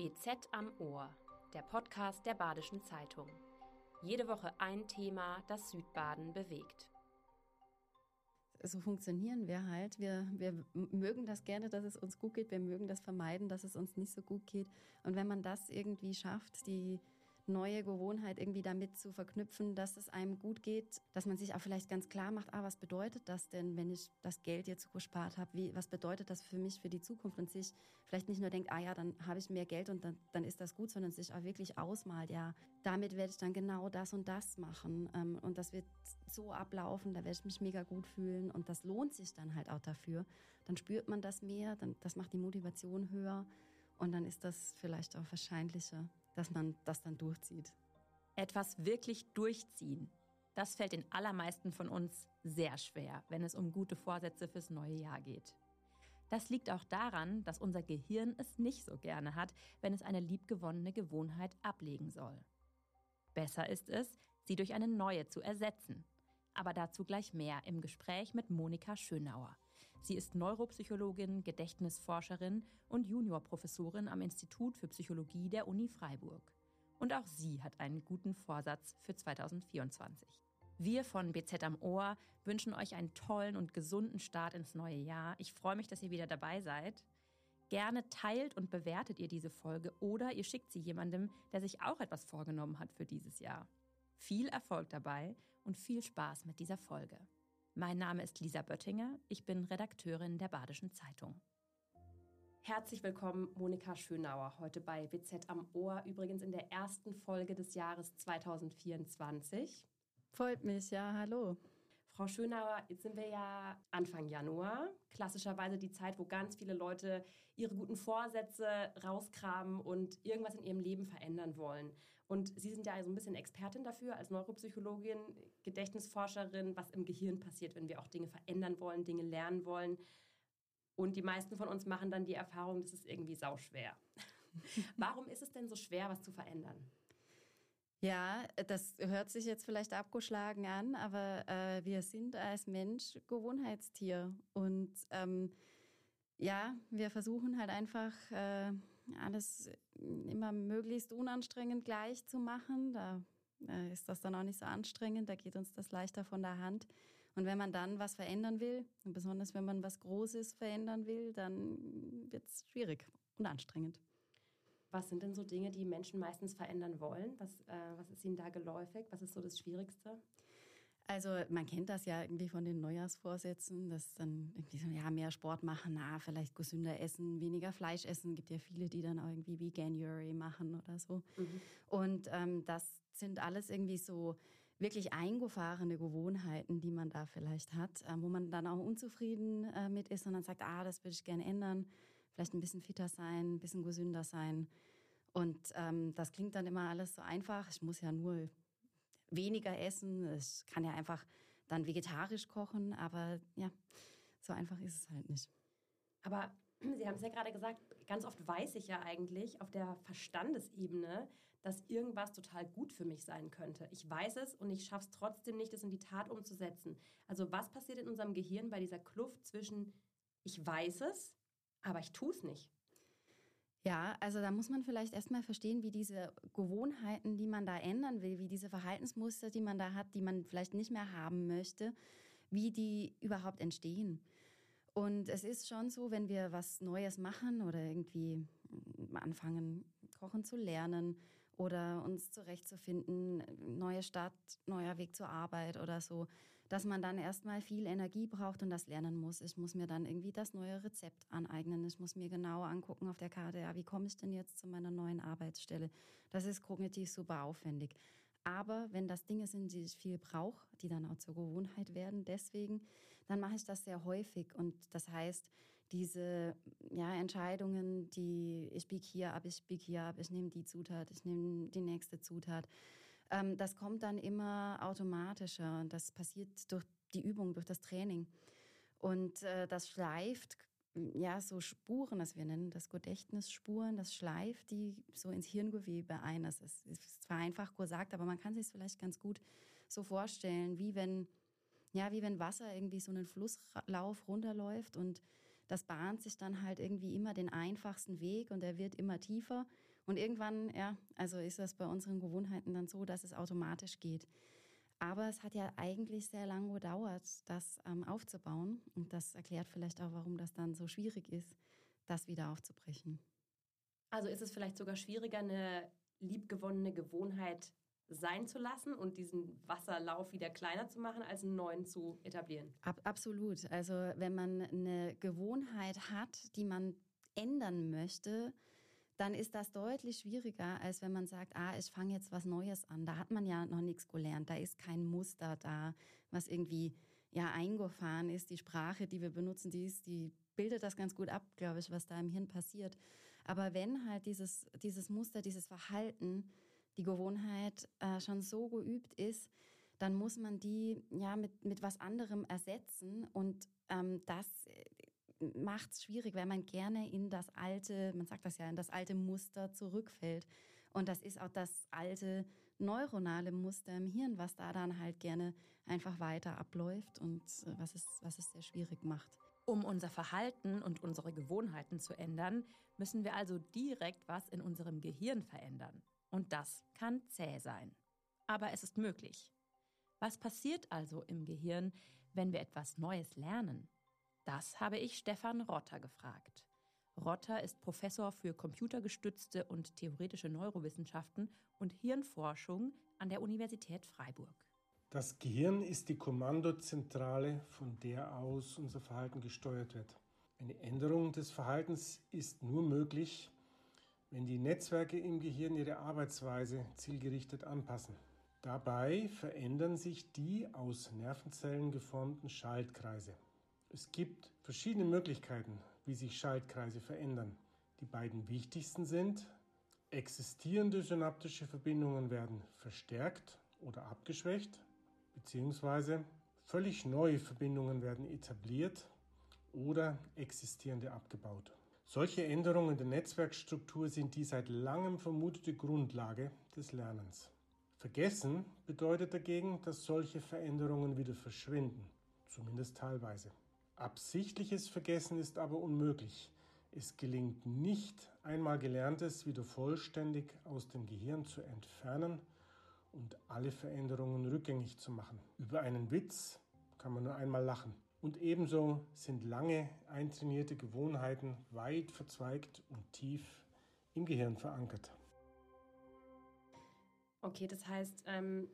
BZ am Ohr, der Podcast der Badischen Zeitung. Jede Woche ein Thema, das Südbaden bewegt. So funktionieren wir halt. Wir, wir mögen das gerne, dass es uns gut geht. Wir mögen das vermeiden, dass es uns nicht so gut geht. Und wenn man das irgendwie schafft, die neue Gewohnheit irgendwie damit zu verknüpfen, dass es einem gut geht, dass man sich auch vielleicht ganz klar macht, ah, was bedeutet das denn, wenn ich das Geld jetzt gespart habe? Wie, was bedeutet das für mich, für die Zukunft? Und sich vielleicht nicht nur denkt, ah ja, dann habe ich mehr Geld und dann, dann ist das gut, sondern sich auch wirklich ausmalt, ja, damit werde ich dann genau das und das machen. Ähm, und das wird so ablaufen, da werde ich mich mega gut fühlen und das lohnt sich dann halt auch dafür. Dann spürt man das mehr, dann, das macht die Motivation höher und dann ist das vielleicht auch wahrscheinlicher dass man das dann durchzieht. Etwas wirklich durchziehen. Das fällt den allermeisten von uns sehr schwer, wenn es um gute Vorsätze fürs neue Jahr geht. Das liegt auch daran, dass unser Gehirn es nicht so gerne hat, wenn es eine liebgewonnene Gewohnheit ablegen soll. Besser ist es, sie durch eine neue zu ersetzen. Aber dazu gleich mehr im Gespräch mit Monika Schönauer. Sie ist Neuropsychologin, Gedächtnisforscherin und Juniorprofessorin am Institut für Psychologie der Uni Freiburg. Und auch sie hat einen guten Vorsatz für 2024. Wir von BZ am Ohr wünschen euch einen tollen und gesunden Start ins neue Jahr. Ich freue mich, dass ihr wieder dabei seid. Gerne teilt und bewertet ihr diese Folge oder ihr schickt sie jemandem, der sich auch etwas vorgenommen hat für dieses Jahr. Viel Erfolg dabei und viel Spaß mit dieser Folge. Mein Name ist Lisa Böttinger, ich bin Redakteurin der Badischen Zeitung. Herzlich willkommen, Monika Schönauer, heute bei WZ am Ohr, übrigens in der ersten Folge des Jahres 2024. Freut mich, ja, hallo. Frau Schönauer, jetzt sind wir ja Anfang Januar, klassischerweise die Zeit, wo ganz viele Leute ihre guten Vorsätze rauskramen und irgendwas in ihrem Leben verändern wollen. Und Sie sind ja so ein bisschen Expertin dafür als Neuropsychologin, Gedächtnisforscherin, was im Gehirn passiert, wenn wir auch Dinge verändern wollen, Dinge lernen wollen. Und die meisten von uns machen dann die Erfahrung, das ist irgendwie sauschwer. Warum ist es denn so schwer, was zu verändern? Ja, das hört sich jetzt vielleicht abgeschlagen an, aber äh, wir sind als Mensch Gewohnheitstier. Und ähm, ja, wir versuchen halt einfach äh, alles immer möglichst unanstrengend gleich zu machen. Da äh, ist das dann auch nicht so anstrengend, da geht uns das leichter von der Hand. Und wenn man dann was verändern will, besonders wenn man was Großes verändern will, dann wird es schwierig und anstrengend. Was sind denn so Dinge, die Menschen meistens verändern wollen? Was, äh, was ist ihnen da geläufig? Was ist so das Schwierigste? Also man kennt das ja irgendwie von den Neujahrsvorsätzen, dass dann irgendwie so, ja, mehr Sport machen, na, vielleicht gesünder essen, weniger Fleisch essen. Gibt ja viele, die dann auch irgendwie Veganuary machen oder so. Mhm. Und ähm, das sind alles irgendwie so wirklich eingefahrene Gewohnheiten, die man da vielleicht hat, äh, wo man dann auch unzufrieden äh, mit ist und dann sagt, ah, das würde ich gerne ändern vielleicht ein bisschen fitter sein, ein bisschen gesünder sein. Und ähm, das klingt dann immer alles so einfach. Ich muss ja nur weniger essen. Ich kann ja einfach dann vegetarisch kochen, aber ja, so einfach ist es halt nicht. Aber Sie haben es ja gerade gesagt, ganz oft weiß ich ja eigentlich auf der Verstandesebene, dass irgendwas total gut für mich sein könnte. Ich weiß es und ich schaffe es trotzdem nicht, es in die Tat umzusetzen. Also was passiert in unserem Gehirn bei dieser Kluft zwischen ich weiß es aber ich tue es nicht. Ja, also da muss man vielleicht erstmal verstehen, wie diese Gewohnheiten, die man da ändern will, wie diese Verhaltensmuster, die man da hat, die man vielleicht nicht mehr haben möchte, wie die überhaupt entstehen. Und es ist schon so, wenn wir was Neues machen oder irgendwie anfangen, kochen zu lernen oder uns zurechtzufinden, neue Stadt, neuer Weg zur Arbeit oder so, dass man dann erstmal viel Energie braucht und das lernen muss. Ich muss mir dann irgendwie das neue Rezept aneignen. Ich muss mir genau angucken auf der Karte, ja, wie komme ich denn jetzt zu meiner neuen Arbeitsstelle? Das ist kognitiv super aufwendig. Aber wenn das Dinge sind, die ich viel brauche, die dann auch zur Gewohnheit werden, deswegen, dann mache ich das sehr häufig. Und das heißt, diese ja, Entscheidungen, die ich biege hier ab, ich biege hier ab, ich nehme die Zutat, ich nehme die nächste Zutat, ähm, das kommt dann immer automatischer. Und das passiert durch die Übung, durch das Training. Und äh, das schleift ja, so Spuren, das wir nennen das Gedächtnisspuren, das schleift die so ins Hirngewebe ein. Das ist, ist zwar einfach gesagt, aber man kann sich es vielleicht ganz gut so vorstellen, wie wenn, ja, wie wenn Wasser irgendwie so einen Flusslauf runterläuft und das bahnt sich dann halt irgendwie immer den einfachsten Weg und er wird immer tiefer Und irgendwann, ja, also ist das bei unseren Gewohnheiten dann so, dass es automatisch geht. Aber es hat ja eigentlich sehr lange gedauert, das ähm, aufzubauen. Und das erklärt vielleicht auch, warum das dann so schwierig ist, das wieder aufzubrechen. Also ist es vielleicht sogar schwieriger, eine liebgewonnene Gewohnheit sein zu lassen und diesen Wasserlauf wieder kleiner zu machen, als einen neuen zu etablieren. Ab, absolut. Also wenn man eine Gewohnheit hat, die man ändern möchte, dann ist das deutlich schwieriger, als wenn man sagt, ah, ich fange jetzt was Neues an. Da hat man ja noch nichts gelernt, da ist kein Muster da, was irgendwie ja eingefahren ist. Die Sprache, die wir benutzen, die, ist, die bildet das ganz gut ab, glaube ich, was da im Hirn passiert. Aber wenn halt dieses, dieses Muster, dieses Verhalten, die Gewohnheit äh, schon so geübt ist, dann muss man die ja mit, mit was anderem ersetzen. Und ähm, das macht es schwierig, weil man gerne in das alte, man sagt das ja, in das alte Muster zurückfällt. Und das ist auch das alte neuronale Muster im Hirn, was da dann halt gerne einfach weiter abläuft und äh, was es, was es sehr schwierig macht. Um unser Verhalten und unsere Gewohnheiten zu ändern, müssen wir also direkt was in unserem Gehirn verändern. Und das kann zäh sein. Aber es ist möglich. Was passiert also im Gehirn, wenn wir etwas Neues lernen? Das habe ich Stefan Rotter gefragt. Rotter ist Professor für computergestützte und theoretische Neurowissenschaften und Hirnforschung an der Universität Freiburg. Das Gehirn ist die Kommandozentrale, von der aus unser Verhalten gesteuert wird. Eine Änderung des Verhaltens ist nur möglich, wenn die Netzwerke im Gehirn ihre Arbeitsweise zielgerichtet anpassen. Dabei verändern sich die aus Nervenzellen geformten Schaltkreise. Es gibt verschiedene Möglichkeiten, wie sich Schaltkreise verändern. Die beiden wichtigsten sind, existierende synaptische Verbindungen werden verstärkt oder abgeschwächt, beziehungsweise völlig neue Verbindungen werden etabliert oder existierende abgebaut. Solche Änderungen der Netzwerkstruktur sind die seit langem vermutete Grundlage des Lernens. Vergessen bedeutet dagegen, dass solche Veränderungen wieder verschwinden, zumindest teilweise. Absichtliches Vergessen ist aber unmöglich. Es gelingt nicht, einmal Gelerntes wieder vollständig aus dem Gehirn zu entfernen und alle Veränderungen rückgängig zu machen. Über einen Witz kann man nur einmal lachen. Und ebenso sind lange eintrainierte Gewohnheiten weit verzweigt und tief im Gehirn verankert. Okay, das heißt, ähm,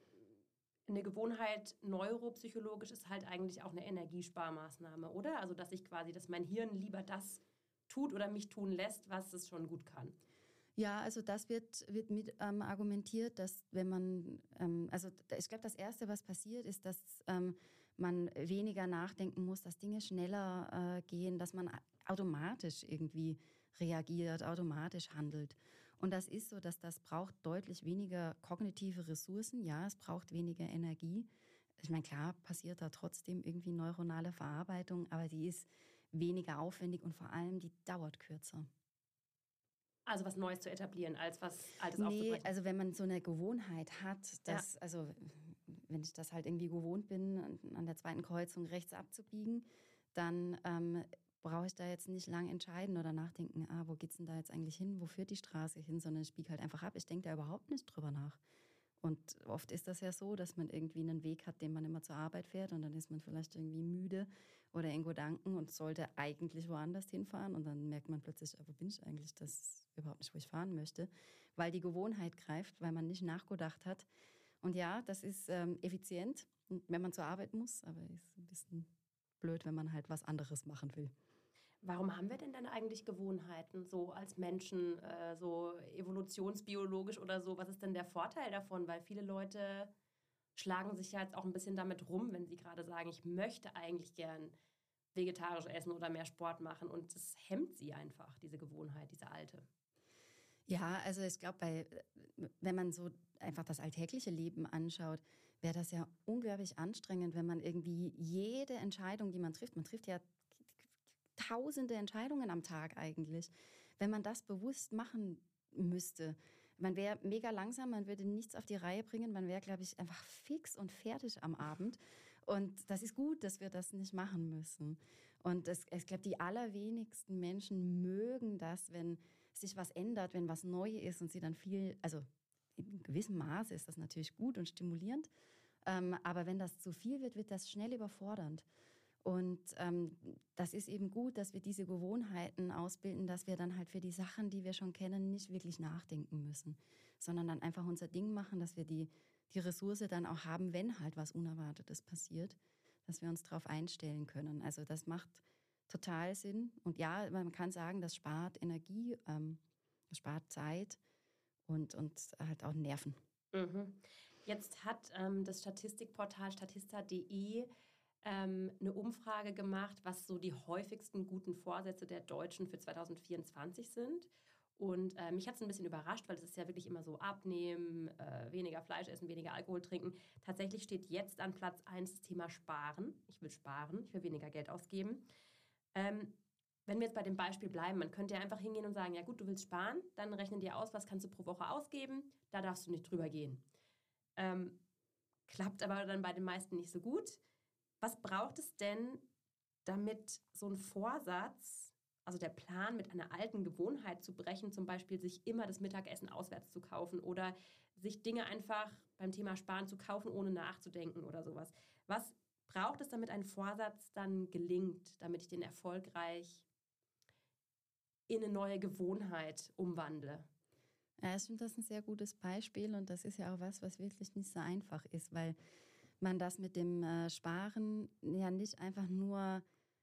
eine Gewohnheit neuropsychologisch ist halt eigentlich auch eine Energiesparmaßnahme, oder? Also, dass ich quasi, dass mein Hirn lieber das tut oder mich tun lässt, was es schon gut kann. Ja, also das wird, wird mit ähm, argumentiert, dass wenn man, ähm, also ich glaube, das Erste, was passiert, ist, dass ähm, man weniger nachdenken muss, dass Dinge schneller äh, gehen, dass man automatisch irgendwie reagiert, automatisch handelt. Und das ist so, dass das braucht deutlich weniger kognitive Ressourcen. Ja, es braucht weniger Energie. Ich meine, klar passiert da trotzdem irgendwie neuronale Verarbeitung, aber die ist weniger aufwendig und vor allem die dauert kürzer. Also was Neues zu etablieren, als was Altes nee, aufzubrechen. Also wenn man so eine Gewohnheit hat, dass, ja. also wenn ich das halt irgendwie gewohnt bin, an der zweiten Kreuzung rechts abzubiegen, dann ähm, brauche ich da jetzt nicht lang entscheiden oder nachdenken, ah, wo geht's denn da jetzt eigentlich hin, wo führt die Straße hin, sondern ich biege halt einfach ab. Ich denke da überhaupt nicht drüber nach. Und oft ist das ja so, dass man irgendwie einen Weg hat, den man immer zur Arbeit fährt und dann ist man vielleicht irgendwie müde oder in Gedanken und sollte eigentlich woanders hinfahren und dann merkt man plötzlich, wo bin ich eigentlich, das ist überhaupt nicht, wo ich fahren möchte, weil die Gewohnheit greift, weil man nicht nachgedacht hat, und ja, das ist ähm, effizient, wenn man zur Arbeit muss, aber ist ein bisschen blöd, wenn man halt was anderes machen will. Warum haben wir denn dann eigentlich Gewohnheiten so als Menschen, äh, so evolutionsbiologisch oder so? Was ist denn der Vorteil davon? Weil viele Leute schlagen sich ja jetzt auch ein bisschen damit rum, wenn sie gerade sagen, ich möchte eigentlich gern vegetarisch essen oder mehr Sport machen und es hemmt sie einfach, diese Gewohnheit, diese alte. Ja, also ich glaube, wenn man so einfach das alltägliche Leben anschaut, wäre das ja unglaublich anstrengend, wenn man irgendwie jede Entscheidung, die man trifft, man trifft ja tausende Entscheidungen am Tag eigentlich, wenn man das bewusst machen müsste. Man wäre mega langsam, man würde nichts auf die Reihe bringen, man wäre, glaube ich, einfach fix und fertig am Abend. Und das ist gut, dass wir das nicht machen müssen. Und ich glaube, die allerwenigsten Menschen mögen das, wenn sich was ändert, wenn was neu ist und sie dann viel, also in gewissem Maße ist das natürlich gut und stimulierend. Ähm, aber wenn das zu viel wird, wird das schnell überfordernd. Und ähm, das ist eben gut, dass wir diese Gewohnheiten ausbilden, dass wir dann halt für die Sachen, die wir schon kennen, nicht wirklich nachdenken müssen, sondern dann einfach unser Ding machen, dass wir die, die Ressource dann auch haben, wenn halt was Unerwartetes passiert, dass wir uns darauf einstellen können. Also das macht total Sinn. Und ja, man kann sagen, das spart Energie, ähm, das spart Zeit und, und halt auch Nerven. Mhm. Jetzt hat ähm, das Statistikportal statista.de ähm, eine Umfrage gemacht, was so die häufigsten guten Vorsätze der Deutschen für 2024 sind. Und äh, mich hat es ein bisschen überrascht, weil es ist ja wirklich immer so abnehmen, äh, weniger Fleisch essen, weniger Alkohol trinken. Tatsächlich steht jetzt an Platz 1 das Thema Sparen. Ich will sparen, ich will weniger Geld ausgeben. Ähm, wenn wir jetzt bei dem Beispiel bleiben, man könnte ja einfach hingehen und sagen, ja gut, du willst sparen, dann rechnen dir aus, was kannst du pro Woche ausgeben, da darfst du nicht drüber gehen. Ähm, klappt aber dann bei den meisten nicht so gut. Was braucht es denn, damit so ein Vorsatz, also der Plan mit einer alten Gewohnheit zu brechen, zum Beispiel sich immer das Mittagessen auswärts zu kaufen oder sich Dinge einfach beim Thema Sparen zu kaufen, ohne nachzudenken oder sowas. Was braucht es, damit ein Vorsatz dann gelingt, damit ich den erfolgreich in eine neue Gewohnheit umwandle? Ja, ich finde das ein sehr gutes Beispiel und das ist ja auch was, was wirklich nicht so einfach ist, weil man das mit dem äh, Sparen ja nicht einfach nur,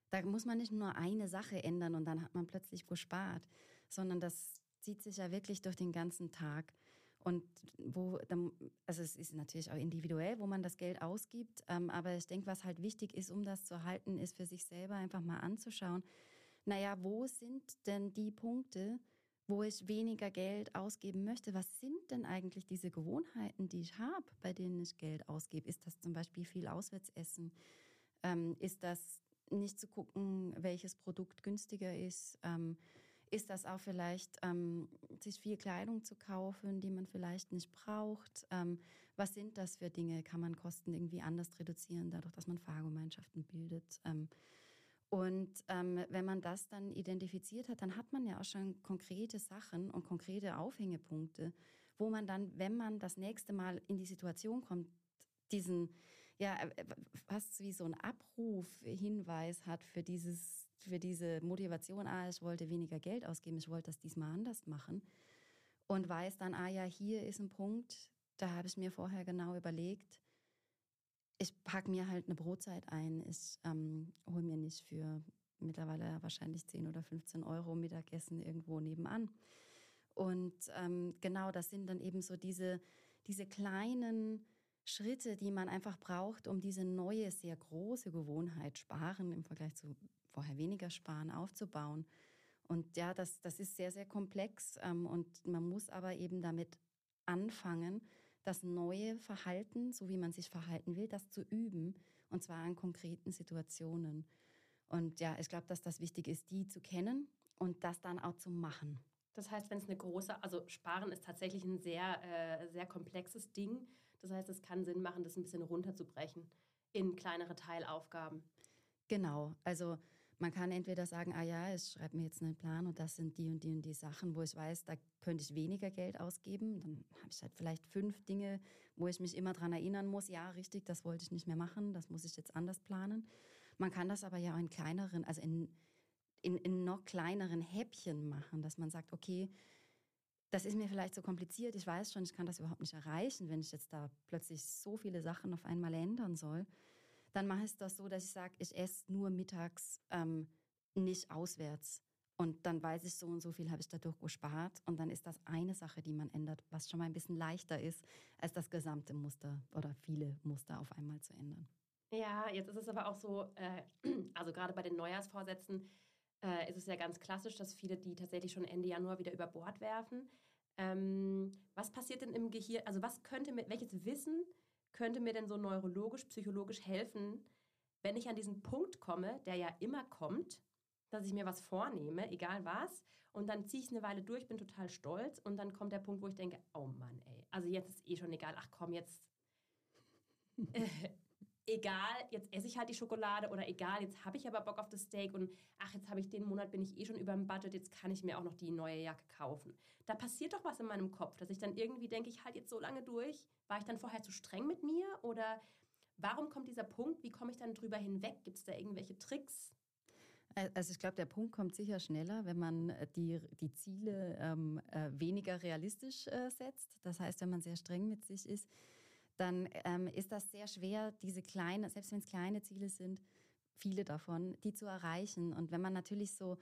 da muss man nicht nur eine Sache ändern und dann hat man plötzlich gespart, sondern das zieht sich ja wirklich durch den ganzen Tag. Und wo, also es ist natürlich auch individuell, wo man das Geld ausgibt, ähm, aber ich denke, was halt wichtig ist, um das zu halten, ist für sich selber einfach mal anzuschauen, naja, wo sind denn die Punkte, wo ich weniger Geld ausgeben möchte. Was sind denn eigentlich diese Gewohnheiten, die ich habe, bei denen ich Geld ausgebe? Ist das zum Beispiel viel Auswärtsessen? Ähm, ist das nicht zu gucken, welches Produkt günstiger ist? Ähm, ist das auch vielleicht, ähm, sich viel Kleidung zu kaufen, die man vielleicht nicht braucht? Ähm, was sind das für Dinge? Kann man Kosten irgendwie anders reduzieren, dadurch, dass man Fahrgemeinschaften bildet? Und ähm, wenn man das dann identifiziert hat, dann hat man ja auch schon konkrete Sachen und konkrete Aufhängepunkte, wo man dann, wenn man das nächste Mal in die Situation kommt, diesen, ja, äh, fast wie so ein Abrufhinweis hat für dieses, für diese Motivation, ah, ich wollte weniger Geld ausgeben, ich wollte das diesmal anders machen. Und weiß dann, ah ja, hier ist ein Punkt, da habe ich mir vorher genau überlegt, ich packe mir halt eine Brotzeit ein. Ich ähm, hole mir nicht für mittlerweile wahrscheinlich 10 oder 15 Euro Mittagessen irgendwo nebenan. Und ähm, genau, das sind dann eben so diese, diese kleinen Schritte, die man einfach braucht, um diese neue, sehr große Gewohnheit sparen im Vergleich zu vorher weniger sparen aufzubauen. Und ja, das, das ist sehr, sehr komplex ähm, und man muss aber eben damit anfangen, das neue Verhalten, so wie man sich verhalten will, das zu üben und zwar an konkreten Situationen. Und ja, ich glaube, dass das wichtig ist, die zu kennen und das dann auch zu machen. Das heißt, wenn es eine große, also Sparen ist tatsächlich ein sehr, äh, sehr komplexes Ding. Das heißt, es kann Sinn machen, das ein bisschen runterzubrechen in kleinere Teilaufgaben. Genau, also man kann entweder sagen, ah ja, ich schreibe mir jetzt einen Plan und das sind die und die und die Sachen, wo ich weiß, da könnte ich weniger Geld ausgeben. Dann habe ich halt vielleicht fünf Dinge, wo ich mich immer dran erinnern muss, ja, richtig, das wollte ich nicht mehr machen, das muss ich jetzt anders planen. Man kann das aber ja auch in kleineren, also in, in, in noch kleineren Häppchen machen, dass man sagt, okay, das ist mir vielleicht so kompliziert, ich weiß schon, ich kann das überhaupt nicht erreichen, wenn ich jetzt da plötzlich so viele Sachen auf einmal ändern soll dann mache ich das so, dass ich sage, ich esse nur mittags ähm, nicht auswärts. Und dann weiß ich, so und so viel habe ich dadurch gespart. Und dann ist das eine Sache, die man ändert, was schon mal ein bisschen leichter ist, als das gesamte Muster oder viele Muster auf einmal zu ändern. Ja, jetzt ist es aber auch so, äh, also gerade bei den Neujahrsvorsätzen äh, ist es ja ganz klassisch, dass viele die tatsächlich schon Ende Januar wieder über Bord werfen. Ähm, was passiert denn im Gehirn? Also was könnte mit, welches Wissen könnte mir denn so neurologisch, psychologisch helfen, wenn ich an diesen Punkt komme, der ja immer kommt, dass ich mir was vornehme, egal was, und dann ziehe ich es eine Weile durch, bin total stolz und dann kommt der Punkt, wo ich denke, oh Mann, ey, also jetzt ist eh schon egal, ach komm, jetzt, äh, egal, jetzt esse ich halt die Schokolade oder egal, jetzt habe ich aber Bock auf das Steak und ach, jetzt habe ich den Monat, bin ich eh schon über dem Budget, jetzt kann ich mir auch noch die neue Jacke kaufen. Da passiert doch was in meinem Kopf, dass ich dann irgendwie denke, ich halte jetzt so lange durch. War ich dann vorher zu streng mit mir oder warum kommt dieser Punkt? Wie komme ich dann drüber hinweg? Gibt es da irgendwelche Tricks? Also ich glaube, der Punkt kommt sicher schneller, wenn man äh, die, die Ziele ähm, äh, weniger realistisch äh, setzt. Das heißt, wenn man sehr streng mit sich ist, dann ähm, ist das sehr schwer, diese kleinen, selbst wenn es kleine Ziele sind, viele davon, die zu erreichen. Und wenn man natürlich so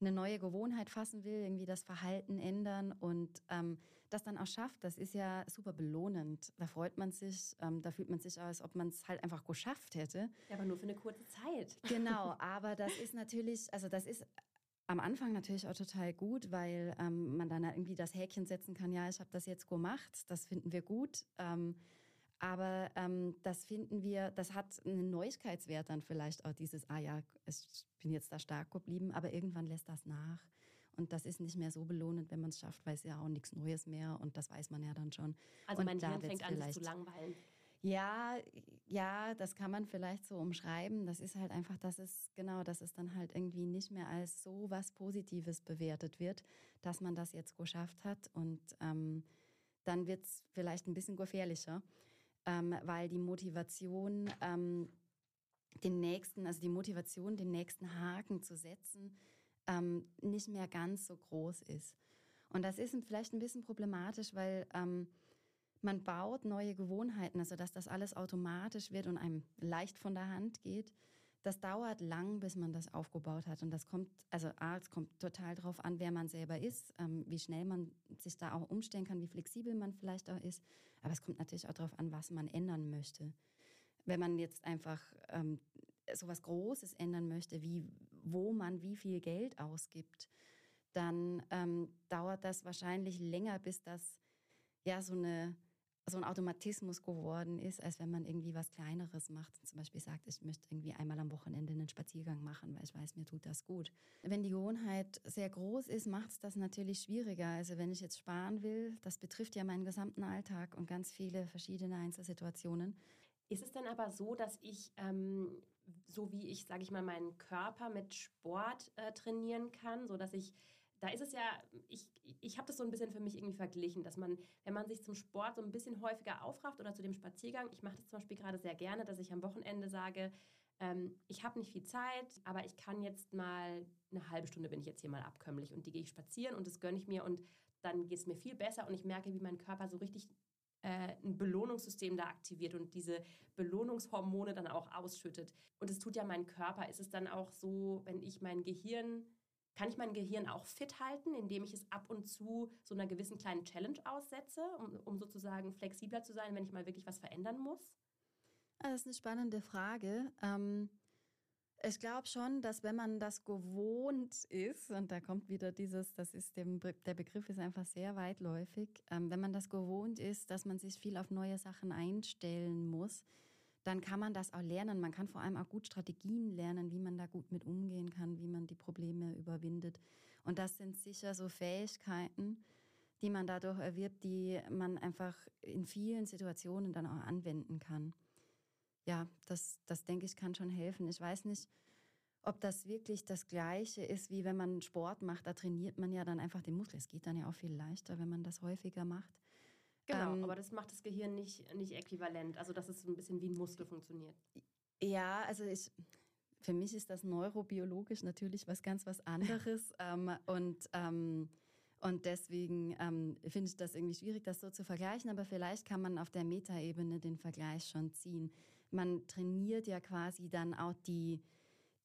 eine neue Gewohnheit fassen will, irgendwie das Verhalten ändern und ähm, das dann auch schafft, das ist ja super belohnend. Da freut man sich, ähm, da fühlt man sich, als ob man es halt einfach geschafft hätte. Ja, aber nur für eine kurze Zeit. Genau, aber das ist natürlich, also das ist am Anfang natürlich auch total gut, weil ähm, man dann irgendwie das Häkchen setzen kann, ja, ich habe das jetzt gemacht, das finden wir gut. Ähm, aber ähm, das finden wir, das hat einen Neuigkeitswert dann vielleicht auch dieses, ah ja, ich bin jetzt da stark geblieben, aber irgendwann lässt das nach. Und das ist nicht mehr so belohnend, wenn man es schafft, weil es ja auch nichts Neues mehr und das weiß man ja dann schon. Also und mein Hirn fängt an, sich zu langweilen. Ja, ja, das kann man vielleicht so umschreiben. Das ist halt einfach, dass es, genau, dass es dann halt irgendwie nicht mehr als so was Positives bewertet wird, dass man das jetzt geschafft hat. Und ähm, dann wird es vielleicht ein bisschen gefährlicher ähm, weil die Motivation, ähm, den nächsten, also die Motivation, den nächsten Haken zu setzen, ähm, nicht mehr ganz so groß ist. Und das ist vielleicht ein bisschen problematisch, weil ähm, man baut neue Gewohnheiten, also dass das alles automatisch wird und einem leicht von der Hand geht das dauert lang, bis man das aufgebaut hat. Und das kommt, also A, es kommt total darauf an, wer man selber ist, ähm, wie schnell man sich da auch umstellen kann, wie flexibel man vielleicht auch ist. Aber es kommt natürlich auch darauf an, was man ändern möchte. Wenn man jetzt einfach ähm, so was Großes ändern möchte, wie wo man wie viel Geld ausgibt, dann ähm, dauert das wahrscheinlich länger, bis das ja so eine so ein Automatismus geworden ist, als wenn man irgendwie was Kleineres macht. Zum Beispiel sagt, ich möchte irgendwie einmal am Wochenende einen Spaziergang machen, weil ich weiß, mir tut das gut. Wenn die Gewohnheit sehr groß ist, macht es das natürlich schwieriger. Also wenn ich jetzt sparen will, das betrifft ja meinen gesamten Alltag und ganz viele verschiedene Einzelsituationen. Ist es dann aber so, dass ich, ähm, so wie ich, sage ich mal, meinen Körper mit Sport äh, trainieren kann, so dass ich da ist es ja, ich, ich habe das so ein bisschen für mich irgendwie verglichen, dass man, wenn man sich zum Sport so ein bisschen häufiger aufrafft oder zu dem Spaziergang, ich mache das zum Beispiel gerade sehr gerne, dass ich am Wochenende sage, ähm, ich habe nicht viel Zeit, aber ich kann jetzt mal, eine halbe Stunde bin ich jetzt hier mal abkömmlich und die gehe ich spazieren und das gönne ich mir und dann geht es mir viel besser und ich merke, wie mein Körper so richtig äh, ein Belohnungssystem da aktiviert und diese Belohnungshormone dann auch ausschüttet. Und es tut ja mein Körper. Ist es dann auch so, wenn ich mein Gehirn kann ich mein Gehirn auch fit halten, indem ich es ab und zu so einer gewissen kleinen Challenge aussetze, um, um sozusagen flexibler zu sein, wenn ich mal wirklich was verändern muss? Ah, das ist eine spannende Frage. Ähm, ich glaube schon, dass wenn man das gewohnt ist, und da kommt wieder dieses, das ist dem, der Begriff ist einfach sehr weitläufig, ähm, wenn man das gewohnt ist, dass man sich viel auf neue Sachen einstellen muss, dann kann man das auch lernen. Man kann vor allem auch gut Strategien lernen, wie man da gut mit umgehen kann, wie man die Probleme überwindet. Und das sind sicher so Fähigkeiten, die man dadurch erwirbt, die man einfach in vielen Situationen dann auch anwenden kann. Ja, das, das denke ich, kann schon helfen. Ich weiß nicht, ob das wirklich das Gleiche ist, wie wenn man Sport macht. Da trainiert man ja dann einfach den Muskel. Es geht dann ja auch viel leichter, wenn man das häufiger macht. Genau, ähm, aber das macht das Gehirn nicht, nicht äquivalent. Also, dass es so ein bisschen wie ein Muskel funktioniert. Ja, also ich, für mich ist das neurobiologisch natürlich was ganz was anderes. ähm, und, ähm, und deswegen ähm, finde ich das irgendwie schwierig, das so zu vergleichen. Aber vielleicht kann man auf der Metaebene den Vergleich schon ziehen. Man trainiert ja quasi dann auch die,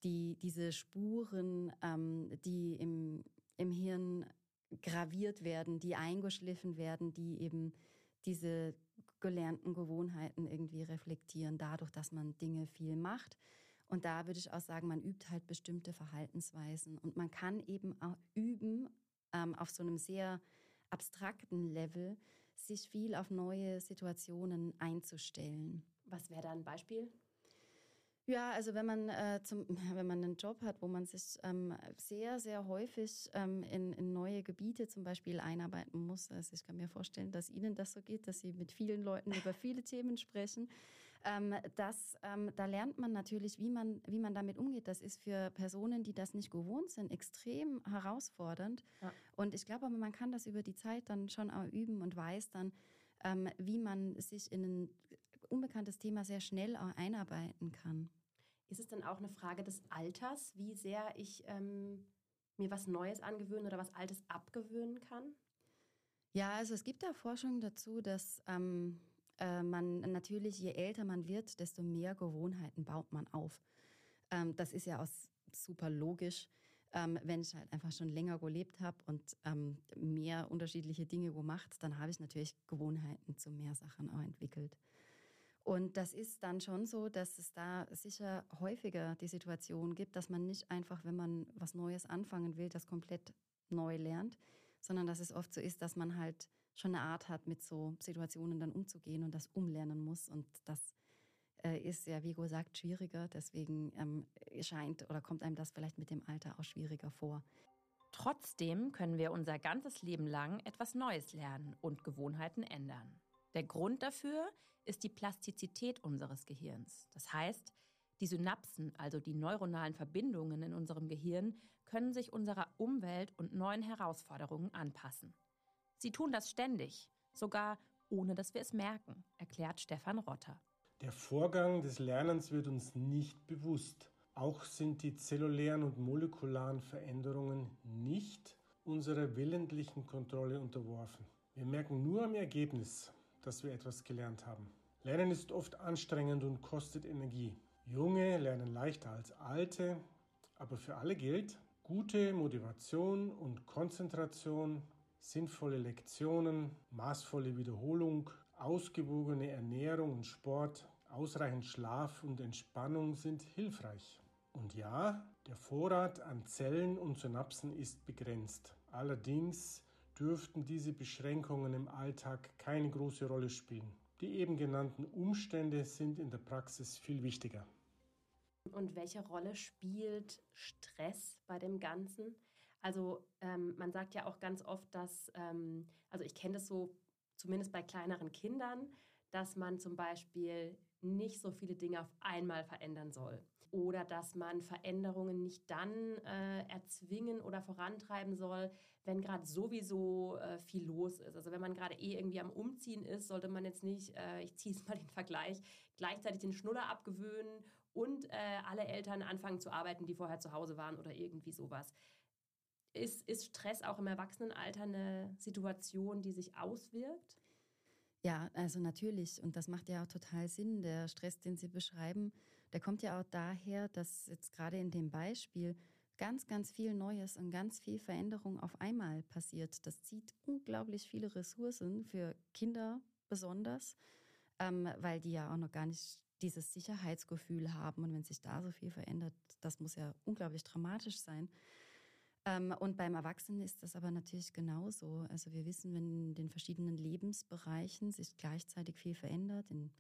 die, diese Spuren, ähm, die im, im Hirn graviert werden, die eingeschliffen werden, die eben diese gelernten Gewohnheiten irgendwie reflektieren, dadurch, dass man Dinge viel macht. Und da würde ich auch sagen, man übt halt bestimmte Verhaltensweisen. Und man kann eben auch üben, ähm, auf so einem sehr abstrakten Level, sich viel auf neue Situationen einzustellen. Was wäre da ein Beispiel? Ja, also wenn man, äh, zum, wenn man einen Job hat, wo man sich ähm, sehr, sehr häufig ähm, in, in, neue Gebiete zum Beispiel einarbeiten muss, also ich kann mir vorstellen, dass Ihnen das so geht, dass Sie mit vielen Leuten über viele Themen sprechen, Ähm, das, ähm, da lernt man natürlich, wie man, wie man damit umgeht. Das ist für Personen, die das nicht gewohnt sind, extrem herausfordernd. Ja. Und ich glaube aber, man kann das über die Zeit dann schon auch üben und weiß dann, ähm, wie man sich in ein unbekanntes Thema sehr schnell auch einarbeiten kann. Ist es dann auch eine Frage des Alters, wie sehr ich ähm, mir was Neues angewöhnen oder was Altes abgewöhnen kann? Ja, also es gibt da Forschung dazu, dass ähm, äh, man natürlich, je älter man wird, desto mehr Gewohnheiten baut man auf. Ähm, das ist ja auch super logisch. Ähm, wenn ich halt einfach schon länger gelebt habe und ähm, mehr unterschiedliche Dinge gemacht, dann habe ich natürlich Gewohnheiten zu mehr Sachen auch entwickelt. Und das ist dann schon so, dass es da sicher häufiger die Situation gibt, dass man nicht einfach, wenn man was Neues anfangen will, das komplett neu lernt, sondern dass es oft so ist, dass man halt schon eine Art hat, mit so Situationen dann umzugehen und das umlernen muss. Und das äh, ist ja, wie gesagt, schwieriger. Deswegen ähm, scheint oder kommt einem das vielleicht mit dem Alter auch schwieriger vor. Trotzdem können wir unser ganzes Leben lang etwas Neues lernen und Gewohnheiten ändern. Der Grund dafür ist die Plastizität unseres Gehirns. Das heißt, die Synapsen, also die neuronalen Verbindungen in unserem Gehirn, können sich unserer Umwelt und neuen Herausforderungen anpassen. Sie tun das ständig, sogar ohne dass wir es merken, erklärt Stefan Rotter. Der Vorgang des Lernens wird uns nicht bewusst. Auch sind die zellulären und molekularen Veränderungen nicht unserer willentlichen Kontrolle unterworfen. Wir merken nur am Ergebnis, dass wir etwas gelernt haben. Lernen ist oft anstrengend und kostet Energie. Junge lernen leichter als alte, aber für alle gilt, gute Motivation und Konzentration, sinnvolle Lektionen, maßvolle Wiederholung, ausgewogene Ernährung und Sport, ausreichend Schlaf und Entspannung sind hilfreich. Und ja, der Vorrat an Zellen und Synapsen ist begrenzt. Allerdings dürften diese Beschränkungen im Alltag keine große Rolle spielen. Die eben genannten Umstände sind in der Praxis viel wichtiger. Und welche Rolle spielt Stress bei dem Ganzen? Also ähm, man sagt ja auch ganz oft, dass, ähm, also ich kenne das so zumindest bei kleineren Kindern, dass man zum Beispiel nicht so viele Dinge auf einmal verändern soll. Oder dass man Veränderungen nicht dann äh, erzwingen oder vorantreiben soll, wenn gerade sowieso äh, viel los ist. Also wenn man gerade eh irgendwie am Umziehen ist, sollte man jetzt nicht, äh, ich ziehe es mal den Vergleich, gleichzeitig den Schnuller abgewöhnen und äh, alle Eltern anfangen zu arbeiten, die vorher zu Hause waren oder irgendwie sowas. Ist, ist Stress auch im Erwachsenenalter eine Situation, die sich auswirkt? Ja, also natürlich. Und das macht ja auch total Sinn. Der Stress, den Sie beschreiben, der kommt ja auch daher, dass jetzt gerade in dem Beispiel ganz, ganz viel Neues und ganz viel Veränderung auf einmal passiert. Das zieht unglaublich viele Ressourcen für Kinder besonders, ähm, weil die ja auch noch gar nicht dieses Sicherheitsgefühl haben. Und wenn sich da so viel verändert, das muss ja unglaublich dramatisch sein. Ähm, und beim Erwachsenen ist das aber natürlich genauso. Also wir wissen, wenn in den verschiedenen Lebensbereichen sich gleichzeitig viel verändert, in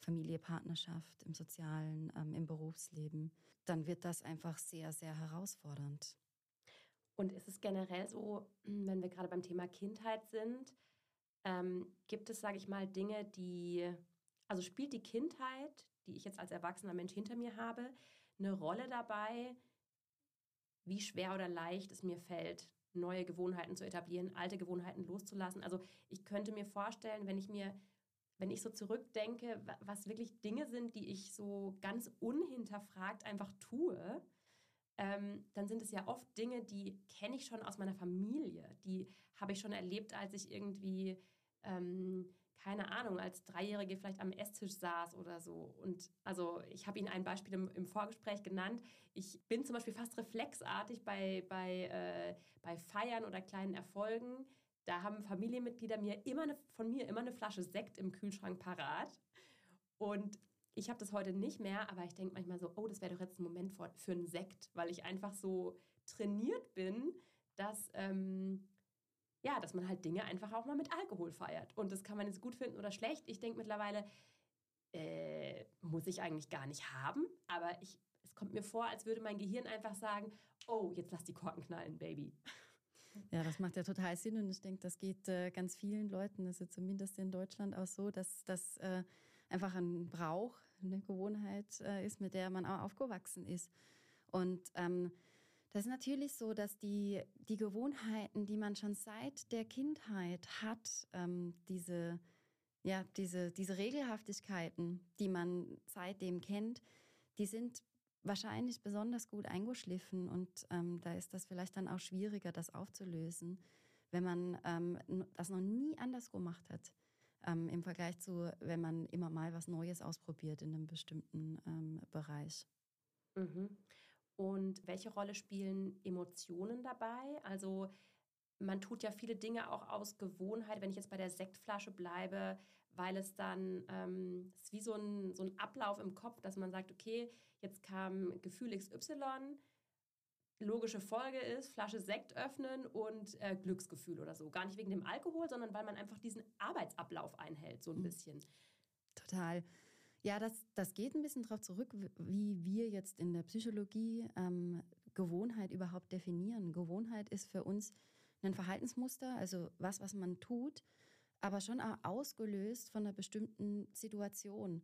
Familie, Partnerschaft, im sozialen, ähm, im Berufsleben, dann wird das einfach sehr, sehr herausfordernd. Und ist es generell so, wenn wir gerade beim Thema Kindheit sind, ähm, gibt es, sage ich mal, Dinge, die, also spielt die Kindheit, die ich jetzt als erwachsener Mensch hinter mir habe, eine Rolle dabei, wie schwer oder leicht es mir fällt, neue Gewohnheiten zu etablieren, alte Gewohnheiten loszulassen. Also ich könnte mir vorstellen, wenn ich mir, wenn ich so zurückdenke, was wirklich Dinge sind, die ich so ganz unhinterfragt einfach tue, ähm, dann sind es ja oft Dinge, die kenne ich schon aus meiner Familie. Die habe ich schon erlebt, als ich irgendwie ähm, keine Ahnung, als Dreijährige vielleicht am Esstisch saß oder so. Und also ich habe Ihnen ein Beispiel im, im, Vorgespräch genannt. Ich bin zum Beispiel fast reflexartig bei, bei, äh, bei Feiern oder kleinen Erfolgen. Da haben Familienmitglieder mir immer eine, von mir immer eine Flasche Sekt im Kühlschrank parat. Und ich habe das heute nicht mehr, aber ich denke manchmal so, oh, das wäre doch jetzt ein Moment für, für einen Sekt, weil ich einfach so trainiert bin, dass, ähm, ja, dass man halt Dinge einfach auch mal mit Alkohol feiert. Und das kann man jetzt gut finden oder schlecht. Ich denke mittlerweile, äh, muss ich eigentlich gar nicht haben, aber ich, es kommt mir vor, als würde mein Gehirn einfach sagen, oh, jetzt lass die Korken knallen, Baby. Ja, das macht ja total Sinn und ich denke, das geht äh, ganz vielen Leuten, also zumindest in Deutschland auch so, dass, dass äh, einfach ein Brauch, eine Gewohnheit äh, ist, mit der man auch aufgewachsen ist. Und ähm, das ist natürlich so, dass die, die Gewohnheiten, die man schon seit der Kindheit hat, ähm, diese, ja, diese, diese Regelhaftigkeiten, die man seitdem kennt, die sind wahrscheinlich besonders gut eingeschliffen und ähm, da ist das vielleicht dann auch schwieriger, das aufzulösen, wenn man ähm, das noch nie anders gemacht hat. Ähm, Im Vergleich zu, wenn man immer mal was Neues ausprobiert in einem bestimmten ähm, Bereich. Mhm. Und welche Rolle spielen Emotionen dabei? Also man tut ja viele Dinge auch aus Gewohnheit. Wenn ich jetzt bei der Sektflasche bleibe, weil es dann ähm, ist wie so ein, so ein Ablauf im Kopf, dass man sagt, okay, jetzt kam Gefühl XY, logische Folge ist, Flasche Sekt öffnen und äh, Glücksgefühl oder so. Gar nicht wegen dem Alkohol, sondern weil man einfach diesen Arbeitsablauf einhält, so ein mhm. bisschen. Total. Ja, das, das geht ein bisschen darauf zurück, wie wir jetzt in der Psychologie ähm, Gewohnheit überhaupt definieren. Gewohnheit ist für uns ein Verhaltensmuster, also was, was man tut, aber schon auch ausgelöst von einer bestimmten Situation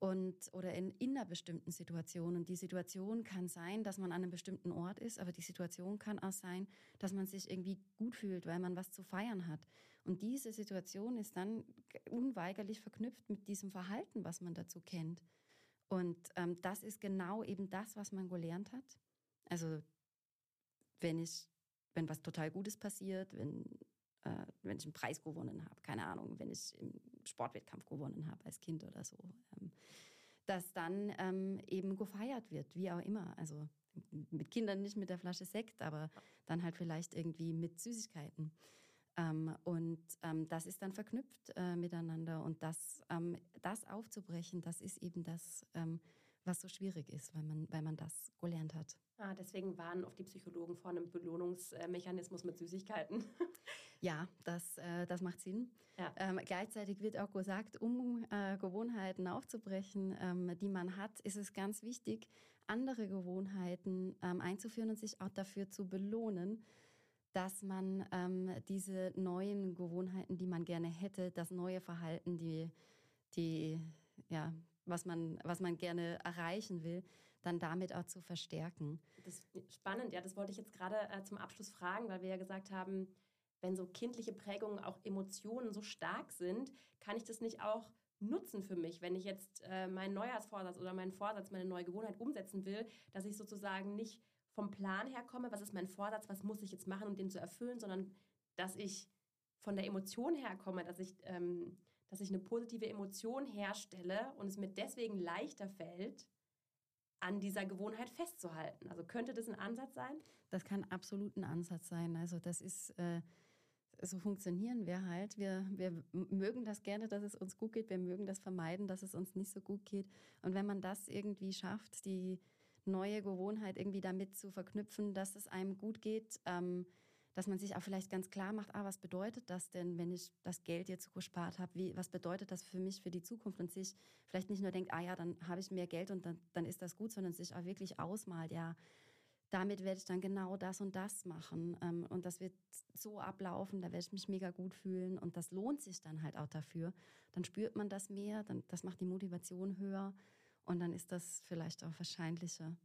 und oder in, in einer bestimmten Situation. Und die Situation kann sein, dass man an einem bestimmten Ort ist, aber die Situation kann auch sein, dass man sich irgendwie gut fühlt, weil man was zu feiern hat. Und diese Situation ist dann unweigerlich verknüpft mit diesem Verhalten, was man dazu kennt. Und ähm, das ist genau eben das, was man gelernt hat. Also wenn ich, wenn was total Gutes passiert, wenn äh, wenn ich einen Preis gewonnen habe, keine Ahnung, wenn ich im Sportwettkampf gewonnen habe als Kind oder so, ähm, dass dann ähm, eben gefeiert wird, wie auch immer. Also mit Kindern nicht mit der Flasche Sekt, aber dann halt vielleicht irgendwie mit Süßigkeiten. Ähm, und ähm, das ist dann verknüpft äh, miteinander. Und das, ähm, das aufzubrechen, das ist eben das, ähm, was so schwierig ist, weil man, weil man das gelernt hat. Ah, deswegen waren oft die Psychologen vor einem Belohnungsmechanismus mit Süßigkeiten. Ja, das, äh, das macht Sinn. Ja. Ähm, gleichzeitig wird auch gesagt, um äh, Gewohnheiten aufzubrechen, ähm, die man hat, ist es ganz wichtig, andere Gewohnheiten ähm, einzuführen und sich auch dafür zu belohnen, dass man ähm, diese neuen Gewohnheiten, die man gerne hätte, das neue Verhalten, die, die ja, was man, was man gerne erreichen will, dann damit auch zu verstärken. Das ist spannend, ja, das wollte ich jetzt gerade äh, zum Abschluss fragen, weil wir ja gesagt haben, wenn so kindliche Prägungen, auch Emotionen so stark sind, kann ich das nicht auch nutzen für mich, wenn ich jetzt äh, meinen Neujahrsvorsatz oder meinen Vorsatz, meine neue Gewohnheit umsetzen will, dass ich sozusagen nicht vom Plan her komme, was ist mein Vorsatz, was muss ich jetzt machen, um den zu erfüllen, sondern dass ich von der Emotion her komme, dass ich ähm, dass ich eine positive Emotion herstelle und es mir deswegen leichter fällt, an dieser Gewohnheit festzuhalten. Also könnte das ein Ansatz sein? Das kann absolut ein Ansatz sein. Also das ist, äh, so funktionieren wir halt. Wir, wir mögen das gerne, dass es uns gut geht. Wir mögen das vermeiden, dass es uns nicht so gut geht. Und wenn man das irgendwie schafft, die neue Gewohnheit irgendwie damit zu verknüpfen, dass es einem gut geht, ähm, dass man sich auch vielleicht ganz klar macht, ah, was bedeutet das denn, wenn ich das Geld jetzt gespart habe? Wie, was bedeutet das für mich, für die Zukunft? Und sich vielleicht nicht nur denkt, ah ja, dann habe ich mehr Geld und dann, dann ist das gut, sondern sich auch wirklich ausmalt, ja, damit werde ich dann genau das und das machen. Ähm, und das wird so ablaufen, da werde ich mich mega gut fühlen und das lohnt sich dann halt auch dafür. Dann spürt man das mehr, dann, das macht die Motivation höher und dann ist das vielleicht auch wahrscheinlicher,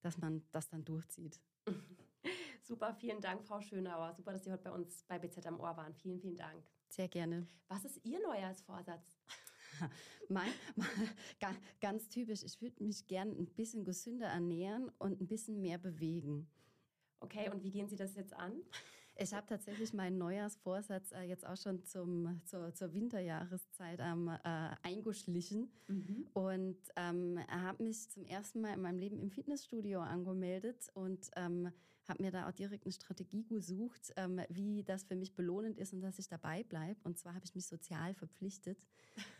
dass man das dann durchzieht. Super, vielen Dank, Frau Schönauer. Super, dass Sie heute bei uns bei BZ am Ohr waren. Vielen, vielen Dank. Sehr gerne. Was ist Ihr Neujahrsvorsatz? mein, mein, ganz typisch, ich würde mich gern ein bisschen gesünder ernähren und ein bisschen mehr bewegen. Okay, und wie gehen Sie das jetzt an? Ich habe tatsächlich meinen Neujahrsvorsatz äh, jetzt auch schon zum, zur, zur Winterjahreszeit ähm, äh, eingeschlichen mhm. und ähm, habe mich zum ersten Mal in meinem Leben im Fitnessstudio angemeldet und ähm, habe mir da auch direkt eine Strategie gesucht, ähm, wie das für mich belohnend ist und dass ich dabei bleibe. Und zwar habe ich mich sozial verpflichtet.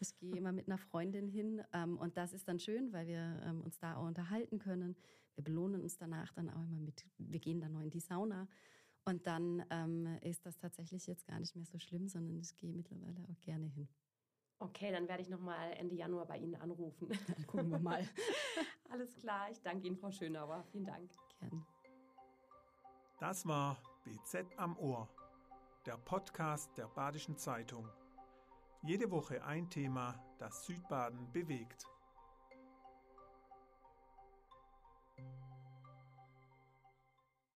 Ich gehe immer mit einer Freundin hin ähm, und das ist dann schön, weil wir ähm, uns da auch unterhalten können. Wir belohnen uns danach dann auch immer mit, wir gehen dann noch in die Sauna. Und dann ähm, ist das tatsächlich jetzt gar nicht mehr so schlimm, sondern ich gehe mittlerweile auch gerne hin. Okay, dann werde ich nochmal Ende Januar bei Ihnen anrufen. Dann gucken wir mal. Alles klar, ich danke Ihnen, Frau Schönauer. Vielen Dank. Gerne. Das war BZ am Ohr, der Podcast der Badischen Zeitung. Jede Woche ein Thema, das Südbaden bewegt.